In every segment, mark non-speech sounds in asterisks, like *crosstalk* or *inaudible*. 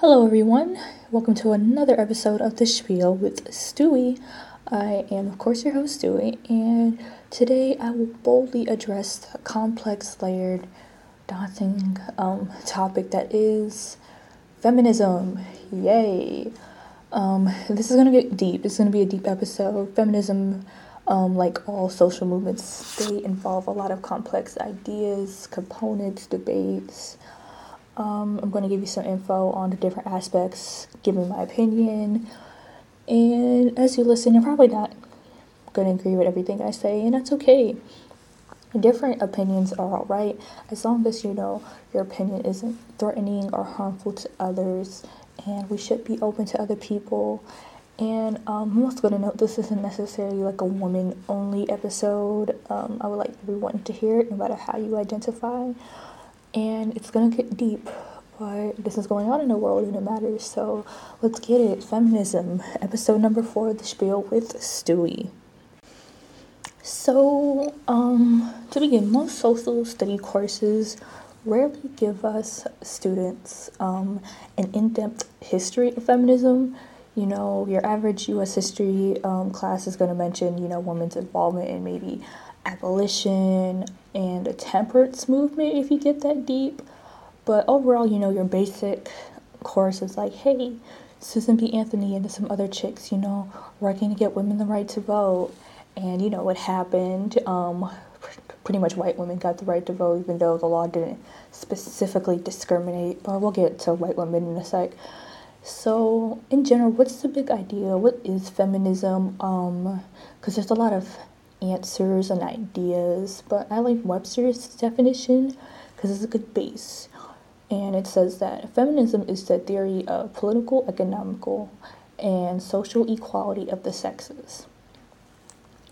Hello, everyone. Welcome to another episode of The Spiel with Stewie. I am, of course, your host, Stewie, and today I will boldly address the complex, layered, daunting um, topic that is feminism. Yay! Um, this is gonna get deep. It's gonna be a deep episode. Feminism, um, like all social movements, they involve a lot of complex ideas, components, debates um, I'm going to give you some info on the different aspects, giving my opinion. And as you listen, you're probably not going to agree with everything I say, and that's okay. Different opinions are alright as long as you know your opinion isn't threatening or harmful to others, and we should be open to other people. And um, I'm also going to note this isn't necessarily like a woman only episode. Um, I would like everyone to hear it no matter how you identify and it's gonna get deep but this is going on in the world and it matters. So let's get it. Feminism episode number four the spiel with stewie. So um to begin most social study courses rarely give us students um, an in-depth history of feminism. You know your average us history um, class is going to mention you know women's involvement in maybe abolition and a temperance movement if you get that deep. But overall, you know, your basic course is like, hey, Susan B. Anthony and some other chicks, you know, working to get women the right to vote. And, you know, what happened. Um, pretty much white women got the right to vote, even though the law didn't specifically discriminate. But we'll get to white women in a sec. So, in general, what's the big idea? What is feminism? Um, because there's a lot of answers and ideas, but I like Webster's definition because it's a good base. And it says that feminism is the theory of political, economical, and social equality of the sexes.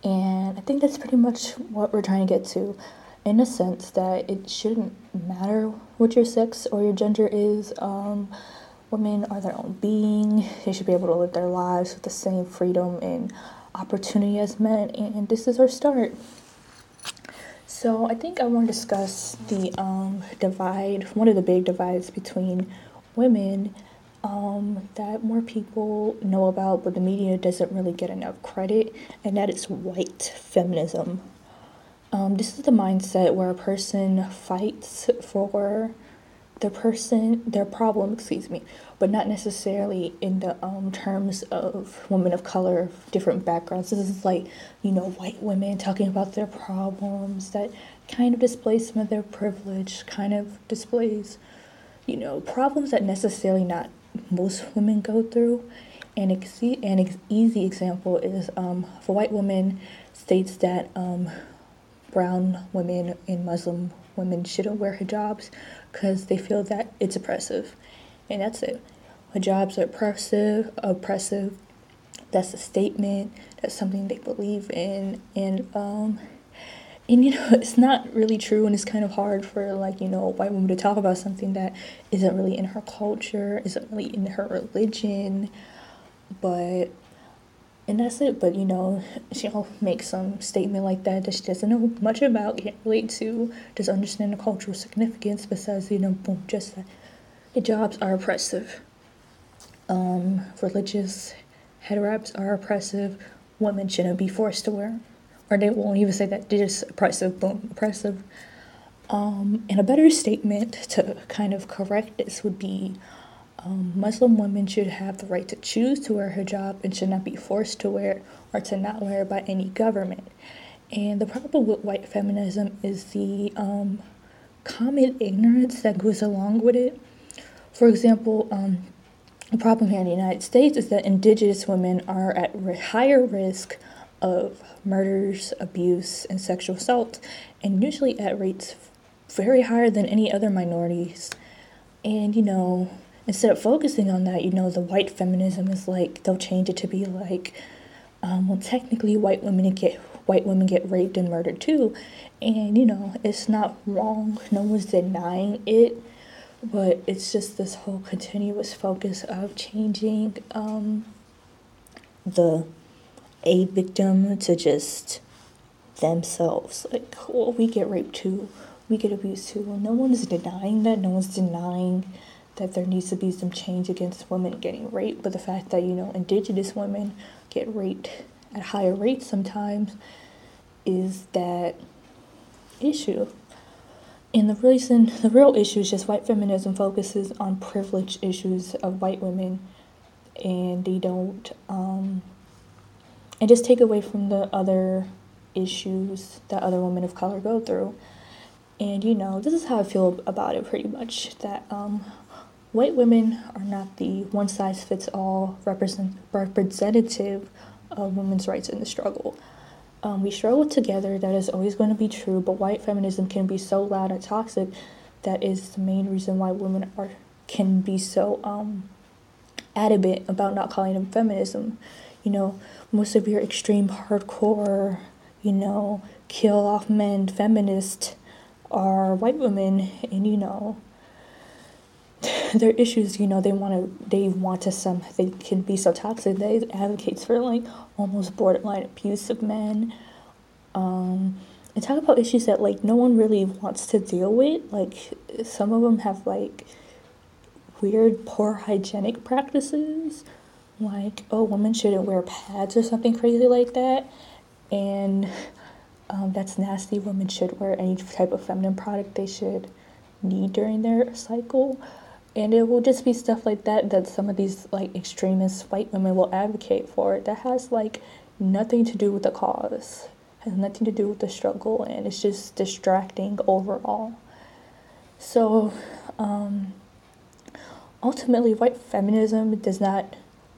And I think that's pretty much what we're trying to get to in a sense that it shouldn't matter what your sex or your gender is. Um, women are their own being, they should be able to live their lives with the same freedom and opportunity as men, and this is our start. So I think I want to discuss the um, divide, one of the big divides between women um, that more people know about, but the media doesn't really get enough credit, and that is white feminism. Um, this is the mindset where a person fights for the person, their problem, excuse me, but not necessarily in the um, terms of women of color, different backgrounds. This is like, you know, white women talking about their problems that kind of displays some of their privilege, kind of displays, you know, problems that necessarily not most women go through. And ex- an ex- easy example is um, for white women states that um, brown women and Muslim women shouldn't wear hijabs because they feel that it's oppressive. And that's it. Hijabs are oppressive, oppressive. That's a statement. That's something they believe in. And um and you *laughs* know, it's not really true and it's kind of hard for like, you know, a white woman to talk about something that isn't really in her culture, isn't really in her religion. But and that's it. But you know, she'll make some statement like that that she doesn't know much about, can't relate to, doesn't understand the cultural significance, Besides, you know, boom, just that hijabs are oppressive. Um, religious heterops are oppressive. Women shouldn't be forced to wear. Or they won't even say that they're just oppressive, boom, oppressive. Um, and a better statement to kind of correct this would be um, Muslim women should have the right to choose to wear hijab and should not be forced to wear it or to not wear it by any government. And the problem with white feminism is the um, common ignorance that goes along with it. For example, um, the problem here in the United States is that indigenous women are at higher risk of murders, abuse, and sexual assault, and usually at rates very higher than any other minorities. And you know, instead of focusing on that, you know, the white feminism is like they'll change it to be like, um, well, technically, white women get white women get raped and murdered too, and you know, it's not wrong. No one's denying it, but it's just this whole continuous focus of changing um, the a victim to just themselves. Like, well, we get raped too, we get abused too. No one's denying that. No one's denying that there needs to be some change against women getting raped, but the fact that, you know, indigenous women get raped at higher rates sometimes is that issue. And the reason, the real issue is just white feminism focuses on privilege issues of white women and they don't, um, and just take away from the other issues that other women of color go through. And you know, this is how I feel about it pretty much that um, white women are not the one size fits all represent, representative of women's rights in the struggle. Um, we struggle together, that is always going to be true, but white feminism can be so loud and toxic that is the main reason why women are can be so um, adamant about not calling them feminism. You know, most of your extreme hardcore, you know, kill off men feminists are white women and you know *laughs* their issues you know they want to they want to some they can be so toxic. They advocates for like almost borderline abuse of men. Um and talk about issues that like no one really wants to deal with. Like some of them have like weird poor hygienic practices. Like oh women shouldn't wear pads or something crazy like that. And *laughs* um, that's nasty. Women should wear any type of feminine product they should need during their cycle. And it will just be stuff like that that some of these like extremist white women will advocate for. That has like nothing to do with the cause, has nothing to do with the struggle, and it's just distracting overall. So, um, ultimately, white feminism does not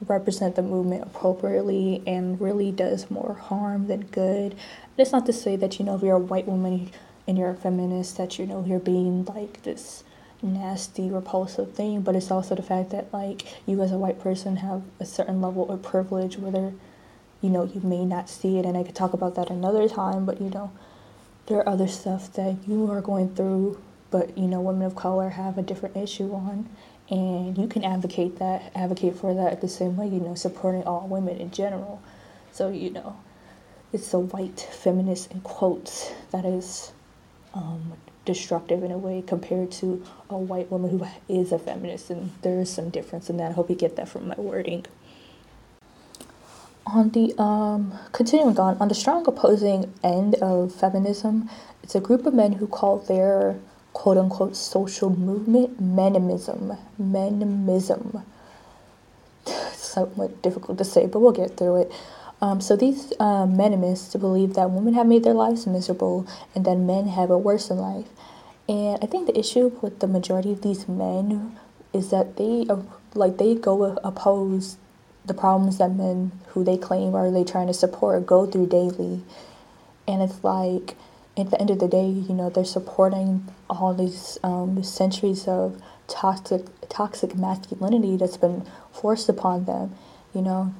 represent the movement appropriately and really does more harm than good. and it's not to say that, you know, if you're a white woman and you're a feminist, that, you know, you're being like this nasty, repulsive thing, but it's also the fact that, like, you as a white person have a certain level of privilege, whether, you know, you may not see it, and I could talk about that another time, but, you know, there are other stuff that you are going through, but, you know, women of color have a different issue on and you can advocate that advocate for that the same way you know supporting all women in general. So you know it's the white feminist in quotes that is um, destructive in a way compared to a white woman who is a feminist and there is some difference in that i hope you get that from my wording on the um, continuing on on the strong opposing end of feminism it's a group of men who call their quote unquote social movement, menimism. Menimism. *sighs* Somewhat difficult to say, but we'll get through it. Um, so these uh, believe that women have made their lives miserable and that men have a worse in life. And I think the issue with the majority of these men is that they uh, like they go oppose the problems that men who they claim are they trying to support go through daily. And it's like at the end of the day, you know, they're supporting all these um, centuries of toxic toxic masculinity that's been forced upon them. You know,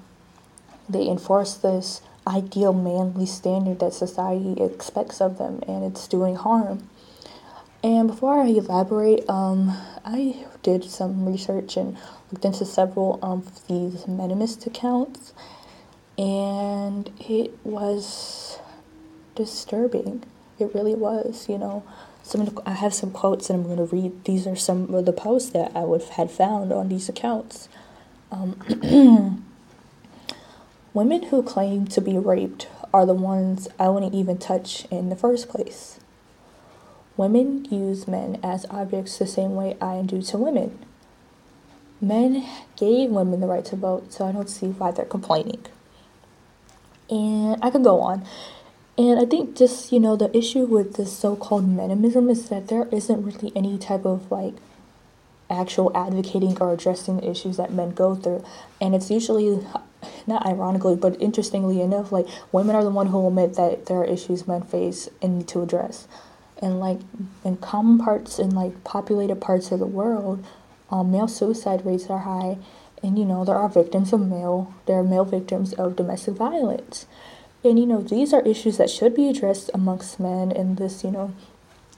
they enforce this ideal manly standard that society expects of them, and it's doing harm. And before I elaborate, um, I did some research and looked into several of these menemist accounts, and it was disturbing. It really was, you know. Some I have some quotes and I'm going to read. These are some of the posts that I would had found on these accounts. Um, *clears throat* Women who claim to be raped are the ones I wouldn't even touch in the first place. Women use men as objects the same way I do to women. Men gave women the right to vote, so I don't see why they're complaining. And I could go on. And I think just, you know, the issue with this so called menimism is that there isn't really any type of like actual advocating or addressing issues that men go through. And it's usually, not ironically, but interestingly enough, like women are the one who admit that there are issues men face and need to address. And like in common parts in like populated parts of the world, um, male suicide rates are high. And you know, there are victims of male, there are male victims of domestic violence. And you know, these are issues that should be addressed amongst men in this, you know,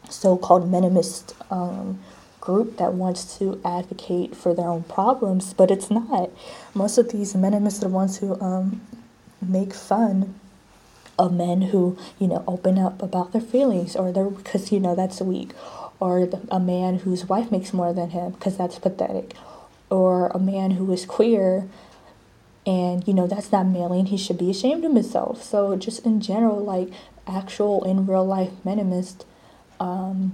so called menimist um, group that wants to advocate for their own problems, but it's not. Most of these menimists are the ones who um, make fun of men who, you know, open up about their feelings or their, because, you know, that's weak. or a man whose wife makes more than him because that's pathetic, or a man who is queer and you know that's not manly and he should be ashamed of himself so just in general like actual in real life feminists um,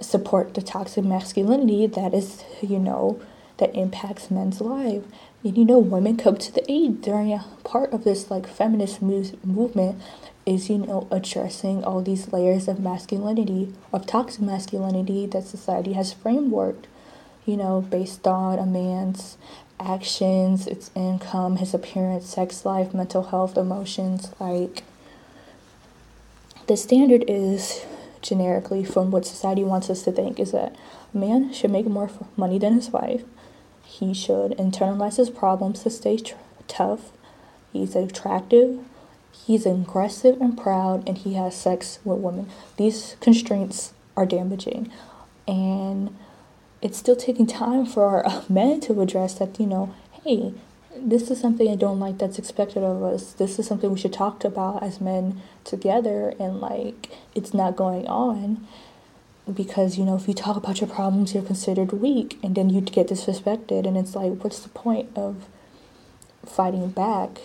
support the toxic masculinity that is you know that impacts men's life and you know women come to the aid during a part of this like feminist move, movement is you know addressing all these layers of masculinity of toxic masculinity that society has frameworked you know based on a man's actions, its income, his appearance, sex life, mental health, emotions. Like, the standard is generically from what society wants us to think is that a man should make more money than his wife. He should internalize his problems to stay tr- tough. He's attractive. He's aggressive and proud, and he has sex with women. These constraints are damaging. And it's still taking time for *laughs* men to address that, you know, hey, this is something I don't like that's expected of us. This is something we should talk about as men together and like it's not going on because you know if you talk about your problems you're considered weak and then you get disrespected and it's like what's the point of fighting back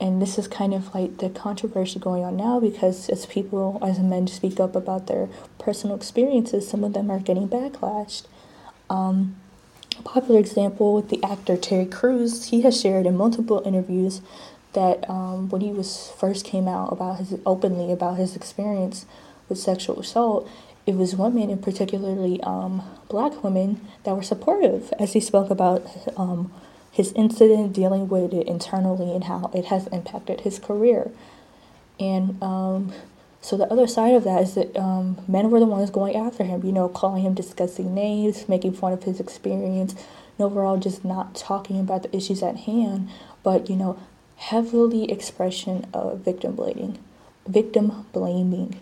and this is kind of like the controversy going on now because as people as men speak up about their personal experiences some of them are getting backlashed um, popular example with the actor Terry Crews, he has shared in multiple interviews that um, when he was first came out about his openly about his experience with sexual assault, it was women, and particularly um, black women, that were supportive as he spoke about um, his incident, dealing with it internally, and how it has impacted his career. And um, so the other side of that is that um, men were the ones going after him, you know, calling him disgusting names, making fun of his experience, and overall just not talking about the issues at hand, but you know, heavily expression of victim blaming, victim blaming.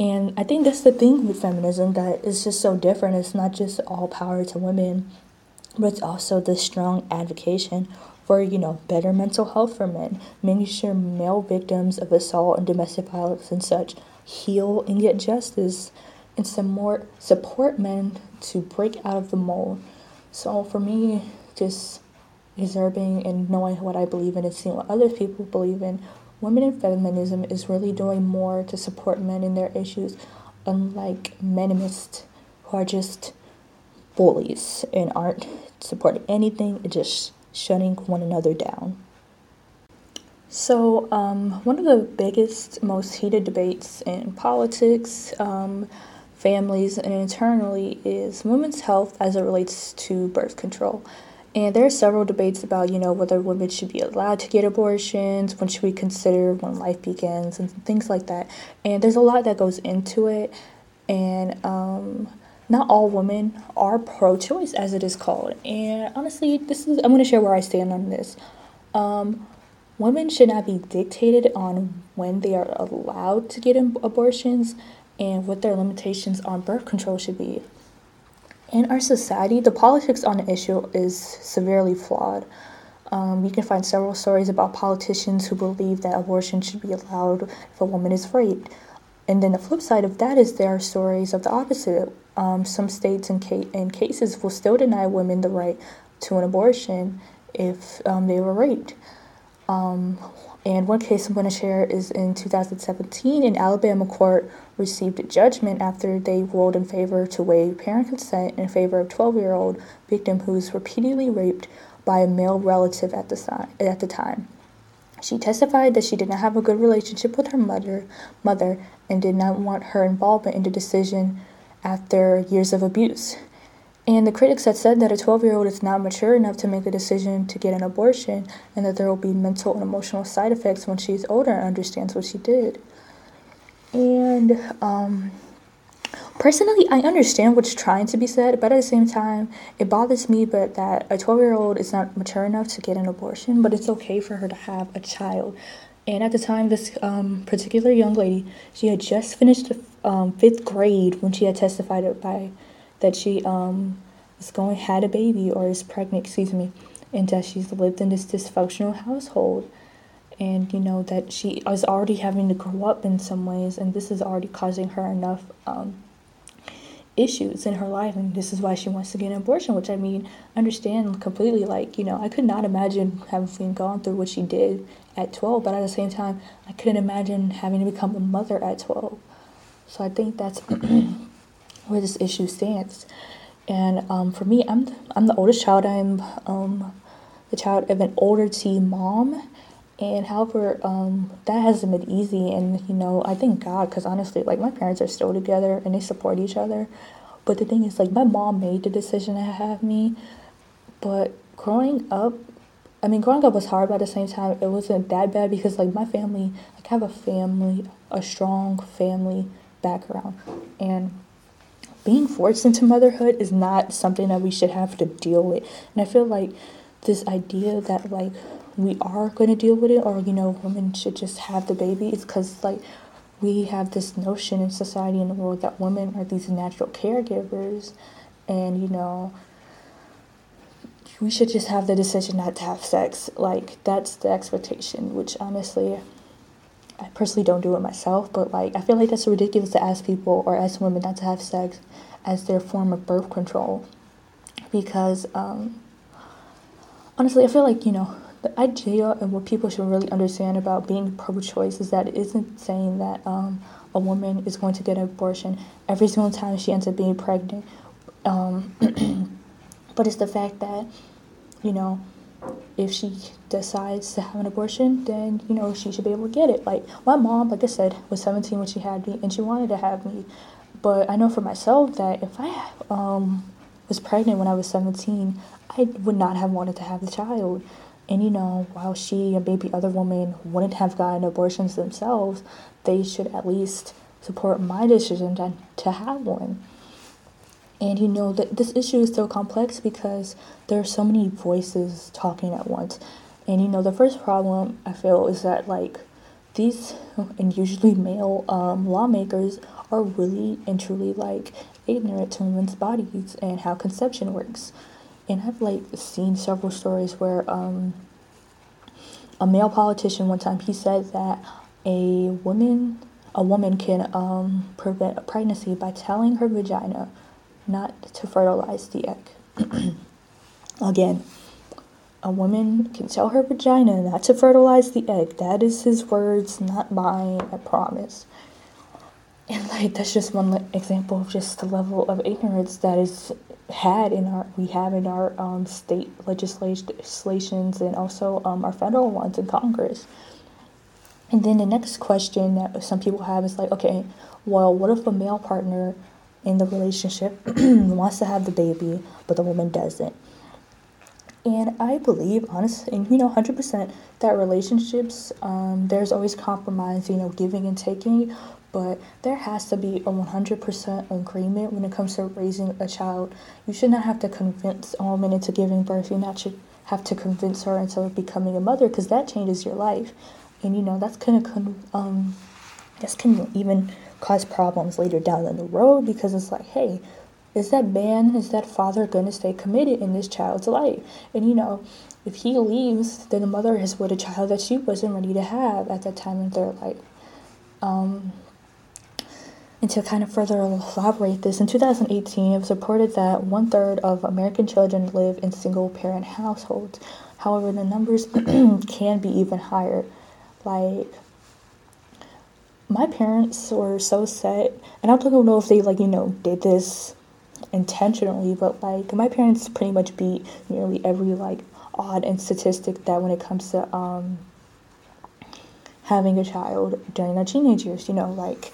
And I think that's the thing with feminism that is just so different. It's not just all power to women, but it's also the strong advocacy for you know better mental health for men, making sure male victims of assault and domestic violence and such heal and get justice, and some more support men to break out of the mold. So for me, just observing and knowing what I believe in and seeing what other people believe in, women in feminism is really doing more to support men in their issues, unlike menimists who are just bullies and aren't supporting anything, just shutting one another down. So, um, one of the biggest, most heated debates in politics, um, families, and internally is women's health as it relates to birth control. And there are several debates about, you know, whether women should be allowed to get abortions, when should we consider when life begins, and things like that. And there's a lot that goes into it. And um, not all women are pro-choice as it is called. And honestly this is i'm going to share where i stand on this. Um, women should not be dictated on when they are allowed to get abortions and what their limitations on birth control should be. In our society the politics on the issue is severely flawed. Um, you can find several stories about politicians who believe that abortion should be allowed if a woman is raped. And then the flip side of that is there are stories of the opposite um, some states and, ca- and cases will still deny women the right to an abortion if um, they were raped. Um, and one case I'm going to share is in 2017, an Alabama court received a judgment after they ruled in favor to waive parent consent in favor of 12 year old victim who was repeatedly raped by a male relative at the, si- at the time. She testified that she did not have a good relationship with her mother, mother and did not want her involvement in the decision after years of abuse. And the critics had said that a 12 year old is not mature enough to make a decision to get an abortion and that there will be mental and emotional side effects when she's older and understands what she did. And um, personally, I understand what's trying to be said, but at the same time, it bothers me but that a 12 year old is not mature enough to get an abortion, but it's okay for her to have a child. And at the time, this um, particular young lady, she had just finished um, fifth grade when she had testified by that she um, was going had a baby or is pregnant, excuse me, and that she's lived in this dysfunctional household, and you know that she is already having to grow up in some ways, and this is already causing her enough um, issues in her life. And this is why she wants to get an abortion which i mean understand completely like you know i could not imagine having gone through what she did at 12 but at the same time i couldn't imagine having to become a mother at 12 so i think that's *clears throat* where this issue stands and um, for me i'm i'm the oldest child i'm um, the child of an older teen mom and however, um, that hasn't been easy. And, you know, I thank God because honestly, like, my parents are still together and they support each other. But the thing is, like, my mom made the decision to have me. But growing up, I mean, growing up was hard, but at the same time, it wasn't that bad because, like, my family, like, I have a family, a strong family background. And being forced into motherhood is not something that we should have to deal with. And I feel like this idea that, like, we are going to deal with it or you know women should just have the baby it's because like we have this notion in society in the world that women are these natural caregivers and you know we should just have the decision not to have sex like that's the expectation which honestly i personally don't do it myself but like i feel like that's ridiculous to ask people or ask women not to have sex as their form of birth control because um, honestly i feel like you know the idea and what people should really understand about being pro-choice is that it isn't saying that um, a woman is going to get an abortion every single time she ends up being pregnant. Um, *clears throat* but it's the fact that, you know, if she decides to have an abortion, then, you know, she should be able to get it. Like, my mom, like I said, was 17 when she had me, and she wanted to have me. But I know for myself that if I um, was pregnant when I was 17, I would not have wanted to have the child. And you know, while she and maybe other women wouldn't have gotten abortions themselves, they should at least support my decision to, to have one. And you know that this issue is so complex because there are so many voices talking at once. And you know, the first problem I feel is that like these and usually male um, lawmakers are really and truly like ignorant to women's bodies and how conception works and I've like seen several stories where um, a male politician one time he said that a woman a woman can um, prevent a pregnancy by telling her vagina not to fertilize the egg. *clears throat* Again, a woman can tell her vagina not to fertilize the egg. That is his words, not mine, I promise. And like that's just one example of just the level of ignorance that is had in our we have in our um, state legislations and also um, our federal ones in Congress. And then the next question that some people have is like, okay, well, what if a male partner in the relationship *clears throat* wants to have the baby, but the woman doesn't? And I believe, honestly, and you know, 100% that relationships, um, there's always compromise, you know, giving and taking but there has to be a 100% agreement when it comes to raising a child. You should not have to convince a woman into giving birth. You not should have to convince her into becoming a mother because that changes your life. And you know, that's gonna um that's can even cause problems later down the road because it's like, hey, is that man, is that father gonna stay committed in this child's life? And you know, if he leaves, then the mother is with a child that she wasn't ready to have at that time in their life. Um, and to kind of further elaborate this, in 2018, it was reported that one third of American children live in single parent households. However, the numbers *clears throat* can be even higher. Like, my parents were so set, and I don't know if they, like, you know, did this intentionally, but like, my parents pretty much beat nearly every, like, odd and statistic that when it comes to, um, having a child during their teenage years, you know, like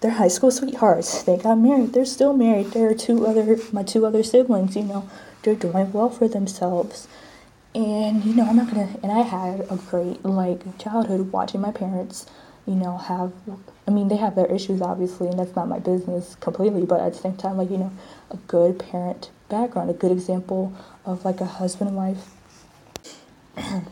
they're high school sweethearts. They got married. They're still married. There are two other my two other siblings, you know, they're doing well for themselves. And you know, I'm not gonna and I had a great like childhood watching my parents, you know, have I mean they have their issues obviously and that's not my business completely, but at the same time like, you know, a good parent background, a good example of like a husband and wife. *clears throat*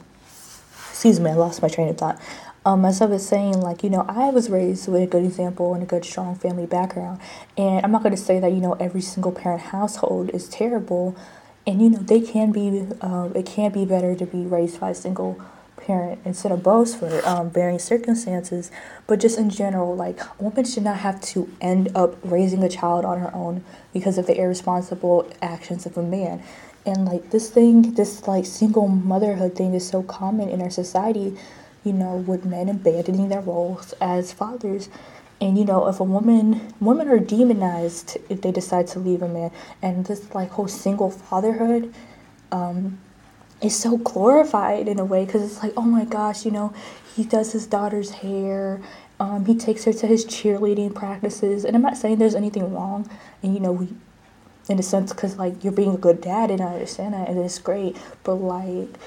Excuse me, I lost my train of thought um, as I was saying, like, you know, I was raised with a good example and a good, strong family background. And I'm not going to say that, you know, every single parent household is terrible. And, you know, they can be, uh, it can be better to be raised by a single parent instead of both for um, varying circumstances, but just in general, like a woman should not have to end up raising a child on her own because of the irresponsible actions of a man. And like this thing, this like single motherhood thing is so common in our society, you know, with men abandoning their roles as fathers. And you know, if a woman, women are demonized if they decide to leave a man, and this like whole single fatherhood, um, is so glorified in a way because it's like, oh my gosh, you know, he does his daughter's hair, um, he takes her to his cheerleading practices, and I'm not saying there's anything wrong, and you know, we, in a sense, because like you're being a good dad, and I understand that, and it's great, but like,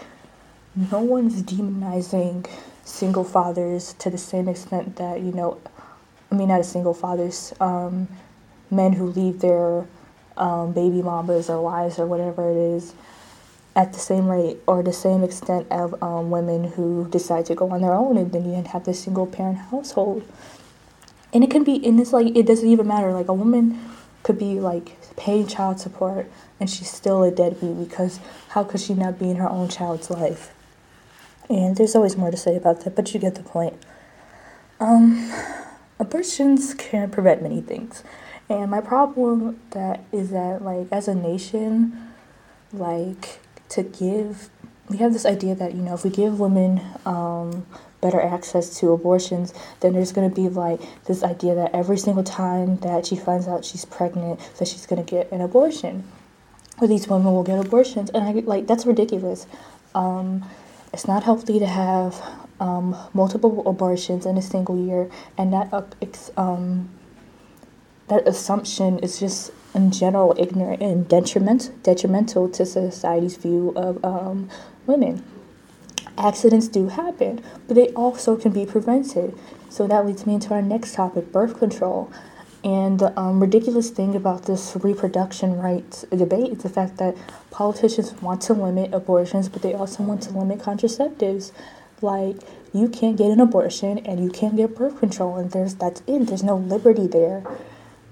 no one's demonizing single fathers to the same extent that you know, I mean, not a single fathers, um, men who leave their um, baby mamas or wives or whatever it is at the same rate or the same extent of um, women who decide to go on their own and then you have this single parent household. And it can be and it's like it doesn't even matter. Like a woman could be like paying child support and she's still a deadbeat because how could she not be in her own child's life? And there's always more to say about that but you get the point. Um, abortions can prevent many things. And my problem that is that like as a nation like to give we have this idea that you know if we give women um, better access to abortions then there's going to be like this idea that every single time that she finds out she's pregnant that she's going to get an abortion. Or these women will get abortions and i like that's ridiculous. Um, it's not healthy to have um, multiple abortions in a single year and that uh, um, that assumption is just in general ignorant and detriment, detrimental to society's view of um, women. Accidents do happen, but they also can be prevented. So that leads me into our next topic birth control. And the um, ridiculous thing about this reproduction rights debate is the fact that politicians want to limit abortions, but they also want to limit contraceptives. Like, you can't get an abortion and you can't get birth control, and there's that's it. There's no liberty there.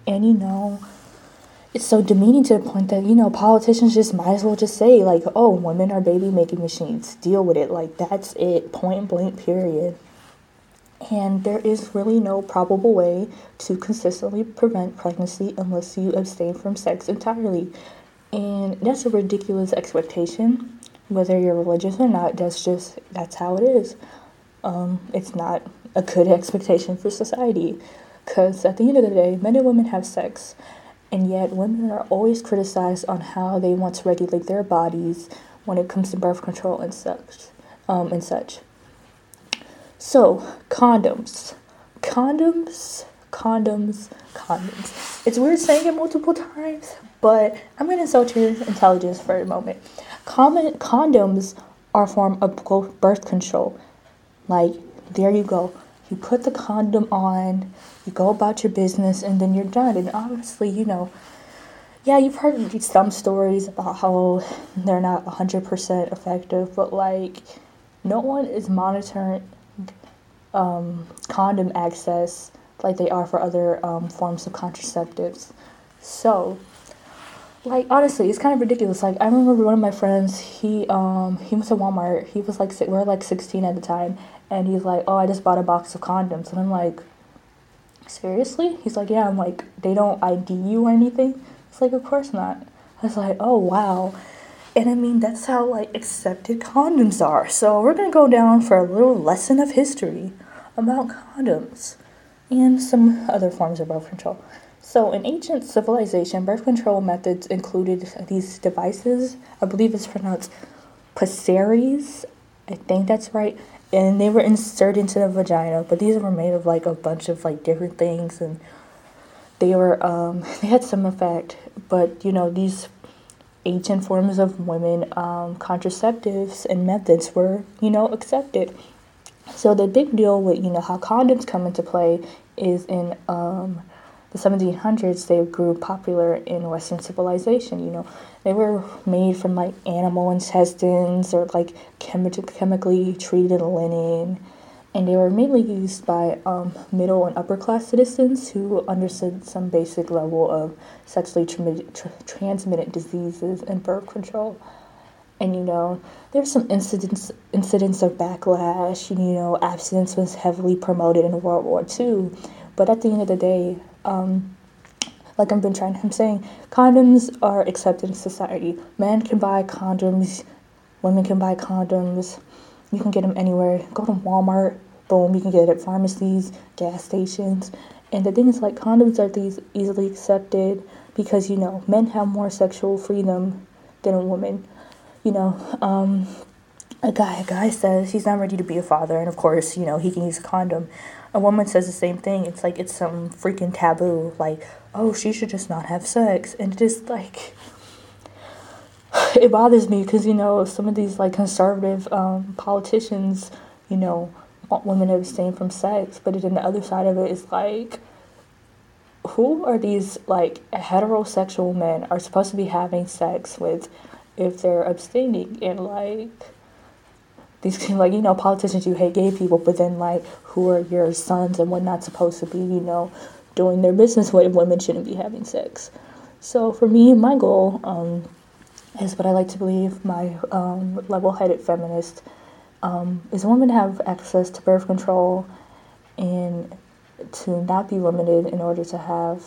And you know, it's so demeaning to the point that you know politicians just might as well just say like oh women are baby making machines. Deal with it. Like that's it. Point blank period. And there is really no probable way to consistently prevent pregnancy unless you abstain from sex entirely. And that's a ridiculous expectation whether you're religious or not. That's just that's how it is. Um, it's not a good *laughs* expectation for society. Because at the end of the day men and women have sex and yet, women are always criticized on how they want to regulate their bodies when it comes to birth control and such. Um, and such. So, condoms. Condoms, condoms, condoms. It's weird saying it multiple times, but I'm going to insult your intelligence for a moment. Common condoms are a form of birth control. Like, there you go you put the condom on, you go about your business, and then you're done. And honestly, you know, yeah, you've heard some stories about how they're not 100% effective, but like, no one is monitoring um, condom access like they are for other um, forms of contraceptives. So, like honestly, it's kind of ridiculous. Like I remember one of my friends, he um he went to Walmart. He was like we we're like sixteen at the time, and he's like, "Oh, I just bought a box of condoms," and I'm like, "Seriously?" He's like, "Yeah." I'm like, "They don't ID you or anything?" It's like, "Of course not." I was like, "Oh wow." And I mean, that's how like accepted condoms are. So we're gonna go down for a little lesson of history about condoms and some other forms of birth control. So, in ancient civilization, birth control methods included these devices. I believe it's pronounced pessaries. I think that's right and they were inserted into the vagina but these were made of like a bunch of like different things and they were um, *laughs* they had some effect but you know these ancient forms of women um, contraceptives and methods were you know accepted. So the big deal with you know how condoms come into play is in um, the 1700s they grew popular in western civilization you know. They were made from like animal intestines or like chemi- chemically treated linen. And they were mainly used by um, middle and upper class citizens who understood some basic level of sexually tra- tra- transmitted diseases and birth control. And you know there's some incidents incidents of backlash. You know, abstinence was heavily promoted in World War II, but at the end of the day, um, like I've been trying, I'm saying condoms are accepted in society. Men can buy condoms, women can buy condoms. You can get them anywhere. Go to Walmart, boom, you can get it at pharmacies, gas stations. And the thing is, like, condoms are these easily accepted because, you know, men have more sexual freedom than a woman. You know, um, a guy, a guy says he's not ready to be a father, and of course, you know, he can use a condom. A woman says the same thing. It's like it's some freaking taboo. Like, oh, she should just not have sex. And it just, like, *sighs* it bothers me because, you know, some of these, like, conservative um, politicians, you know, want women to abstain from sex. But then the other side of it is, like, who are these, like, heterosexual men are supposed to be having sex with if they're abstaining? And, like, these like you know politicians you hate gay people but then like who are your sons and what not supposed to be you know doing their business with women shouldn't be having sex? So for me my goal um, is what i like to believe my um, level-headed feminist um, is women have access to birth control and to not be limited in order to have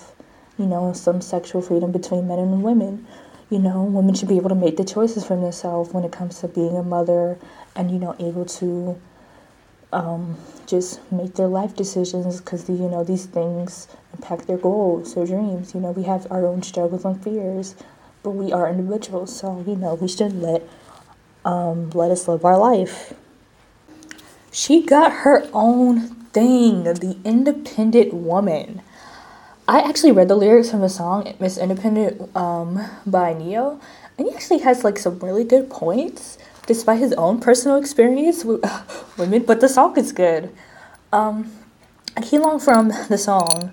you know some sexual freedom between men and women you know, women should be able to make the choices for themselves when it comes to being a mother and, you know, able to um, just make their life decisions because, you know, these things impact their goals, their dreams. You know, we have our own struggles and fears, but we are individuals. So, you know, we should let, um, let us live our life. She got her own thing, the independent woman. I actually read the lyrics from the song Miss Independent um, by Ne-Yo, and he actually has like some really good points despite his own personal experience with *laughs* women, but the song is good. Um, key along from the song,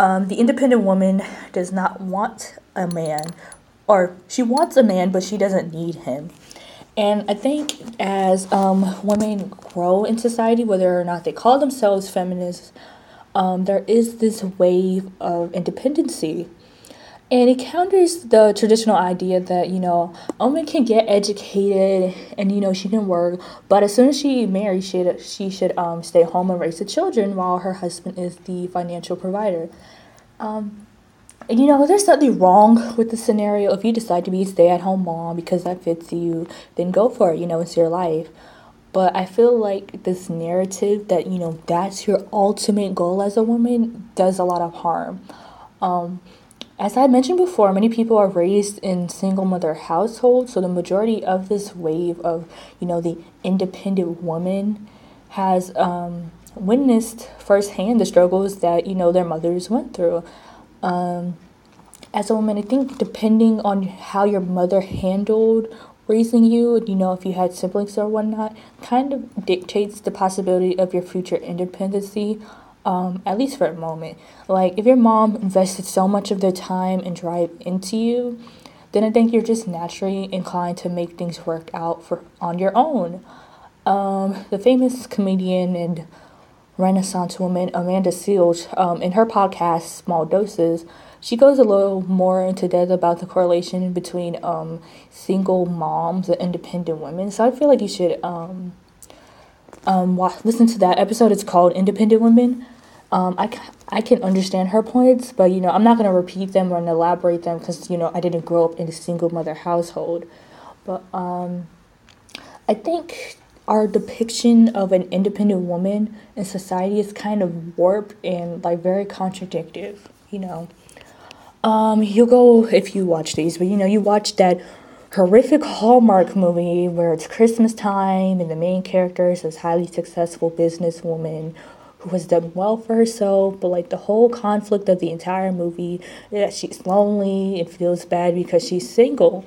um, the independent woman does not want a man, or she wants a man, but she doesn't need him. And I think as um, women grow in society, whether or not they call themselves feminists um, there is this wave of independency. And it counters the traditional idea that, you know, a woman can get educated and, you know, she can work, but as soon as she marries, she, she should um, stay home and raise the children while her husband is the financial provider. Um, and, you know, there's nothing wrong with the scenario. If you decide to be a stay at home mom because that fits you, then go for it, you know, it's your life. But I feel like this narrative that, you know, that's your ultimate goal as a woman does a lot of harm. Um, as I mentioned before, many people are raised in single mother households, so the majority of this wave of, you know, the independent woman has um, witnessed firsthand the struggles that, you know, their mothers went through. Um, as a woman, I think depending on how your mother handled raising you, you know, if you had siblings or whatnot, kind of dictates the possibility of your future independency, um, at least for a moment. Like, if your mom invested so much of their time and drive into you, then I think you're just naturally inclined to make things work out for on your own. Um, the famous comedian and Renaissance woman Amanda Seales um, in her podcast Small Doses, she goes a little more into depth about the correlation between um, single moms and independent women. So I feel like you should um, um, watch, listen to that episode. It's called Independent Women. Um, I, I can understand her points, but you know, I'm not to repeat them or elaborate them because you know, I didn't grow up in a single mother household. But um, I think our depiction of an independent woman in society is kind of warped and like very contradictory, you know. Um, you go if you watch these, but you know, you watch that horrific Hallmark movie where it's Christmas time and the main character is this highly successful businesswoman who has done well for herself, but like the whole conflict of the entire movie that she's lonely and feels bad because she's single.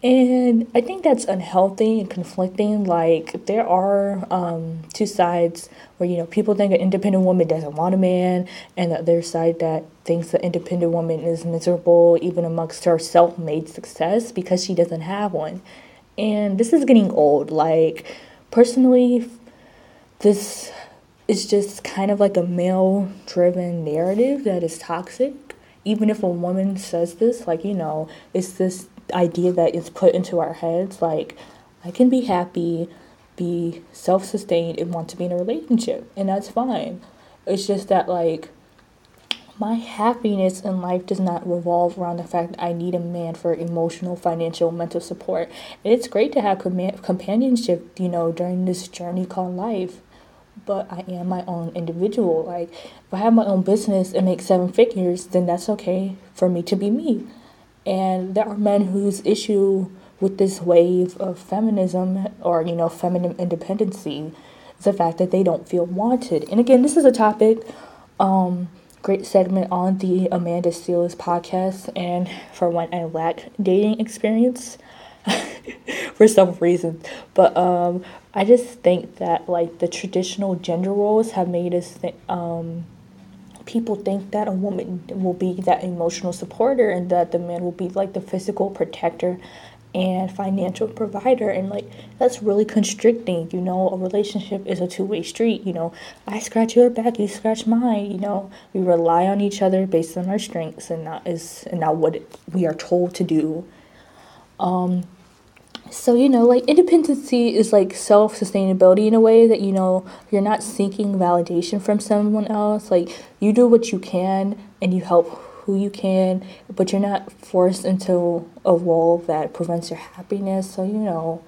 And I think that's unhealthy and conflicting. Like, there are um, two sides where, you know, people think an independent woman doesn't want a man, and the other side that thinks the independent woman is miserable, even amongst her self made success, because she doesn't have one. And this is getting old. Like, personally, this is just kind of like a male driven narrative that is toxic. Even if a woman says this, like, you know, it's this idea that is put into our heads like I can be happy, be self sustained, and want to be in a relationship, and that's fine. It's just that, like, my happiness in life does not revolve around the fact that I need a man for emotional, financial, mental support. And it's great to have com- companionship, you know, during this journey called life. But I am my own individual. Like, if I have my own business and make seven figures, then that's okay for me to be me. And there are men whose issue with this wave of feminism or, you know, feminine independency is the fact that they don't feel wanted. And again, this is a topic, um, great segment on the Amanda Seales podcast. And for when I lack dating experience *laughs* for some reason. But um, I just think that, like, the traditional gender roles have made us think, um, people think that a woman will be that emotional supporter and that the man will be like the physical protector and financial provider and like that's really constricting you know? A relationship is a two-way street you know? I scratch your back you scratch mine you know? We rely on each other based on our strengths and that is and not what we are told to do. Um so you know like independency is like self-sustainability in a way that you know you're not seeking validation from someone else like you do what you can and you help who you can, but you're not forced into a role that prevents your happiness. So, you know,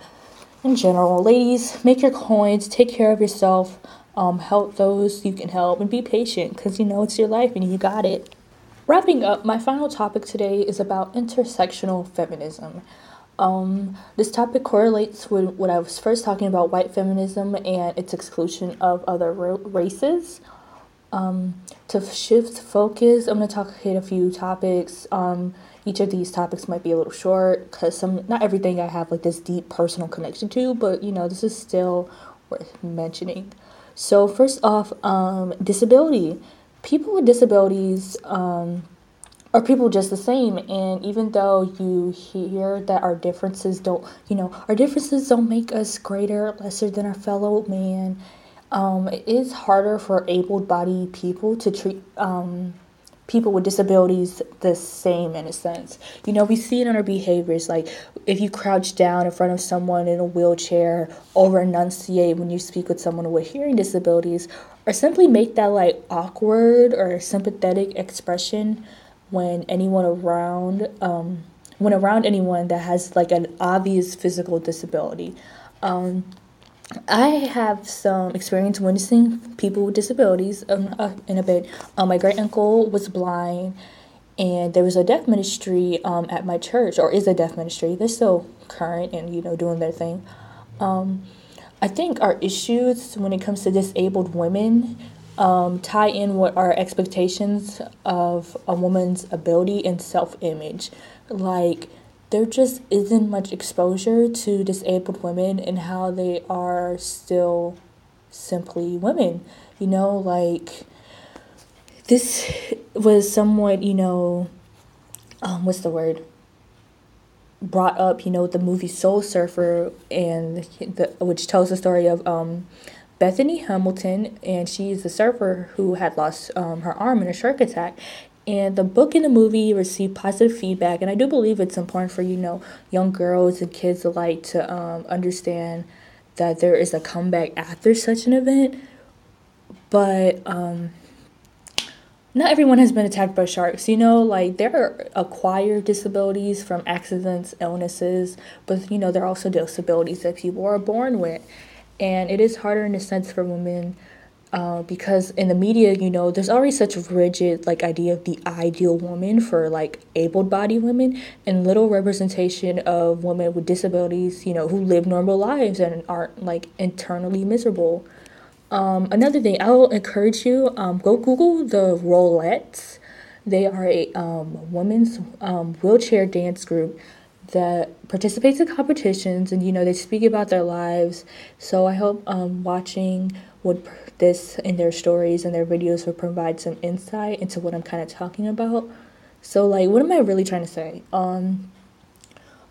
in general, ladies, make your coins, take care of yourself, um, help those you can help, and be patient because you know it's your life and you got it. Wrapping up, my final topic today is about intersectional feminism. Um, this topic correlates with what I was first talking about white feminism and its exclusion of other races. Um, to shift focus, I'm going to talk hit a few topics. Um, each of these topics might be a little short because some not everything I have like this deep personal connection to, but you know this is still worth mentioning. So first off, um, disability. People with disabilities um, are people just the same, and even though you hear that our differences don't, you know, our differences don't make us greater, lesser than our fellow man um, it is harder for able bodied people to treat um, people with disabilities the same in a sense. You know, we see it in our behaviors. Like if you crouch down in front of someone in a wheelchair, over enunciate when you speak with someone with hearing disabilities, or simply make that like awkward or sympathetic expression when anyone around, um, when around anyone that has like an obvious physical disability. Um, I have some experience witnessing people with disabilities um, uh, in a bit. Um, my great uncle was blind, and there was a deaf ministry um, at my church, or is a deaf ministry. They're still current and you know doing their thing. Um, I think our issues when it comes to disabled women um, tie in what our expectations of a woman's ability and self image. Like, there just isn't much exposure to disabled women and how they are still simply women. You know, like this was somewhat, you know, um, what's the word? Brought up, you know, the movie Soul Surfer, and the which tells the story of um, Bethany Hamilton, and she's the surfer who had lost um, her arm in a shark attack, and the book and the movie received positive feedback and i do believe it's important for you know young girls and kids alike to um, understand that there is a comeback after such an event. But um, not everyone has been attacked by sharks you know like there are acquired disabilities from accidents illnesses but you know there are also disabilities that people are born with and it is harder in a sense for women uh, because in the media, you know, there's already such a rigid like idea of the ideal woman for like able-bodied women, and little representation of women with disabilities, you know, who live normal lives and aren't like internally miserable. Um, another thing, I will encourage you um, go Google the Rollettes. They are a um, women's um, wheelchair dance group that participates in competitions, and you know they speak about their lives. So I hope um, watching would this in their stories and their videos would provide some insight into what I'm kind of talking about. So like what am I really trying to say? Um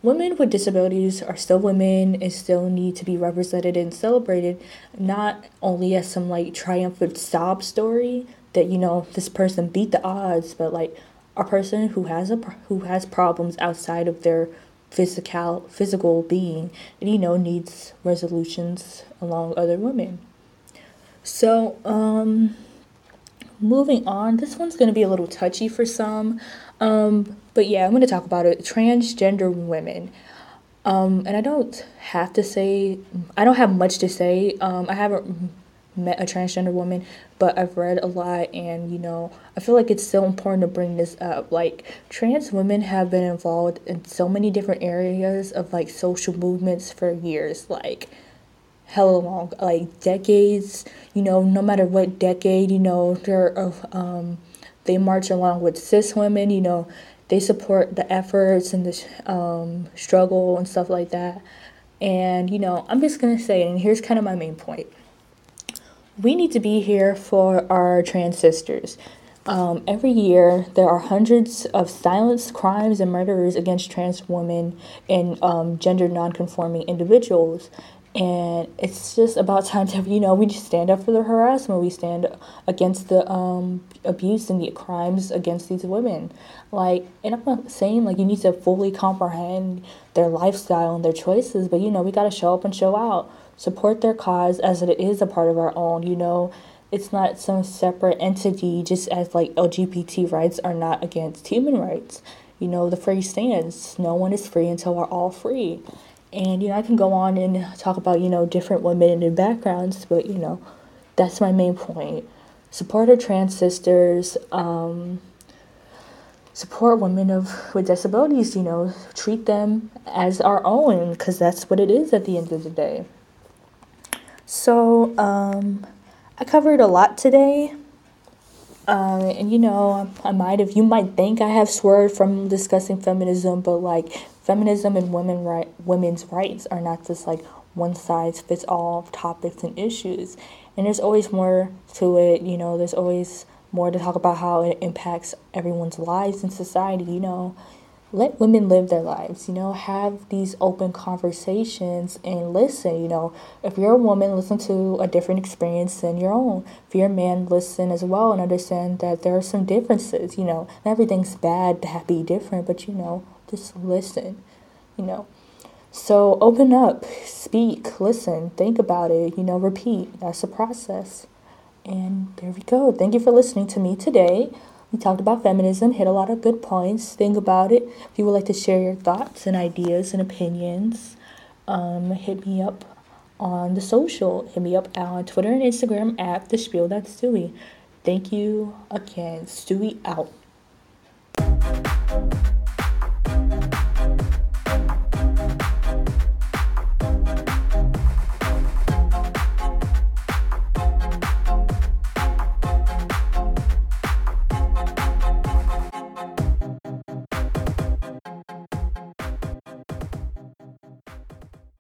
women with disabilities are still women and still need to be represented and celebrated not only as some like triumphant sob story that you know this person beat the odds but like a person who has a who has problems outside of their physical physical being and you know needs resolutions along other women. So um moving on this one's going to be a little touchy for some um but yeah i'm going to talk about it. Transgender women. Um and i don't have to say i don't have much to say. Um i haven't met a transgender woman, but I've read a lot and you know, I feel like it's so important to bring this up. Like trans women have been involved in so many different areas of like social movements for years, like hella long, like decades, you know, no matter what decade, you know, they're um they march along with cis women, you know, they support the efforts and the um, struggle and stuff like that. And you know, I'm just gonna say, and here's kind of my main point we need to be here for our trans sisters. Um, every year, there are hundreds of silenced crimes and murders against trans women and um, gender nonconforming individuals. And it's just about time to, you know, we just stand up for the harassment. We stand against the um, abuse and the crimes against these women. Like, and I'm not saying like you need to fully comprehend their lifestyle and their choices, but you know, we got to show up and show out support their cause as it is a part of our own, you know. It's not some separate entity, just as like LGBT rights are not against human rights. You know, the phrase stands no one is free until we're all free. And, you know, I can go on and talk about, you know, different women and backgrounds, but, you know, that's my main point. Support our trans sisters, um, support women of with disabilities, you know, treat them as our own, because that's what it is at the end of the day. So, um, I covered a lot today. Uh, and you know, I might have, you might think I have swerved from discussing feminism, but like feminism and women right, women's rights are not just like one size fits all topics and issues. And there's always more to it, you know, there's always more to talk about how it impacts everyone's lives in society, you know let women live their lives, you know, have these open conversations and listen, you know. If you're a woman, listen to a different experience than your own. If you're a man, listen as well and understand that there are some differences, you know. everything's bad to be different, but you know, just listen, you know. So open up, speak, listen, think about it, you know, repeat. That's a process. And there we go. Thank you for listening to me today. We talked about feminism, hit a lot of good points. Think about it. If you would like to share your thoughts and ideas and opinions, um, hit me up on the social. Hit me up on Twitter and Instagram at the spiel that's Stewie. Thank you again. Stewie out.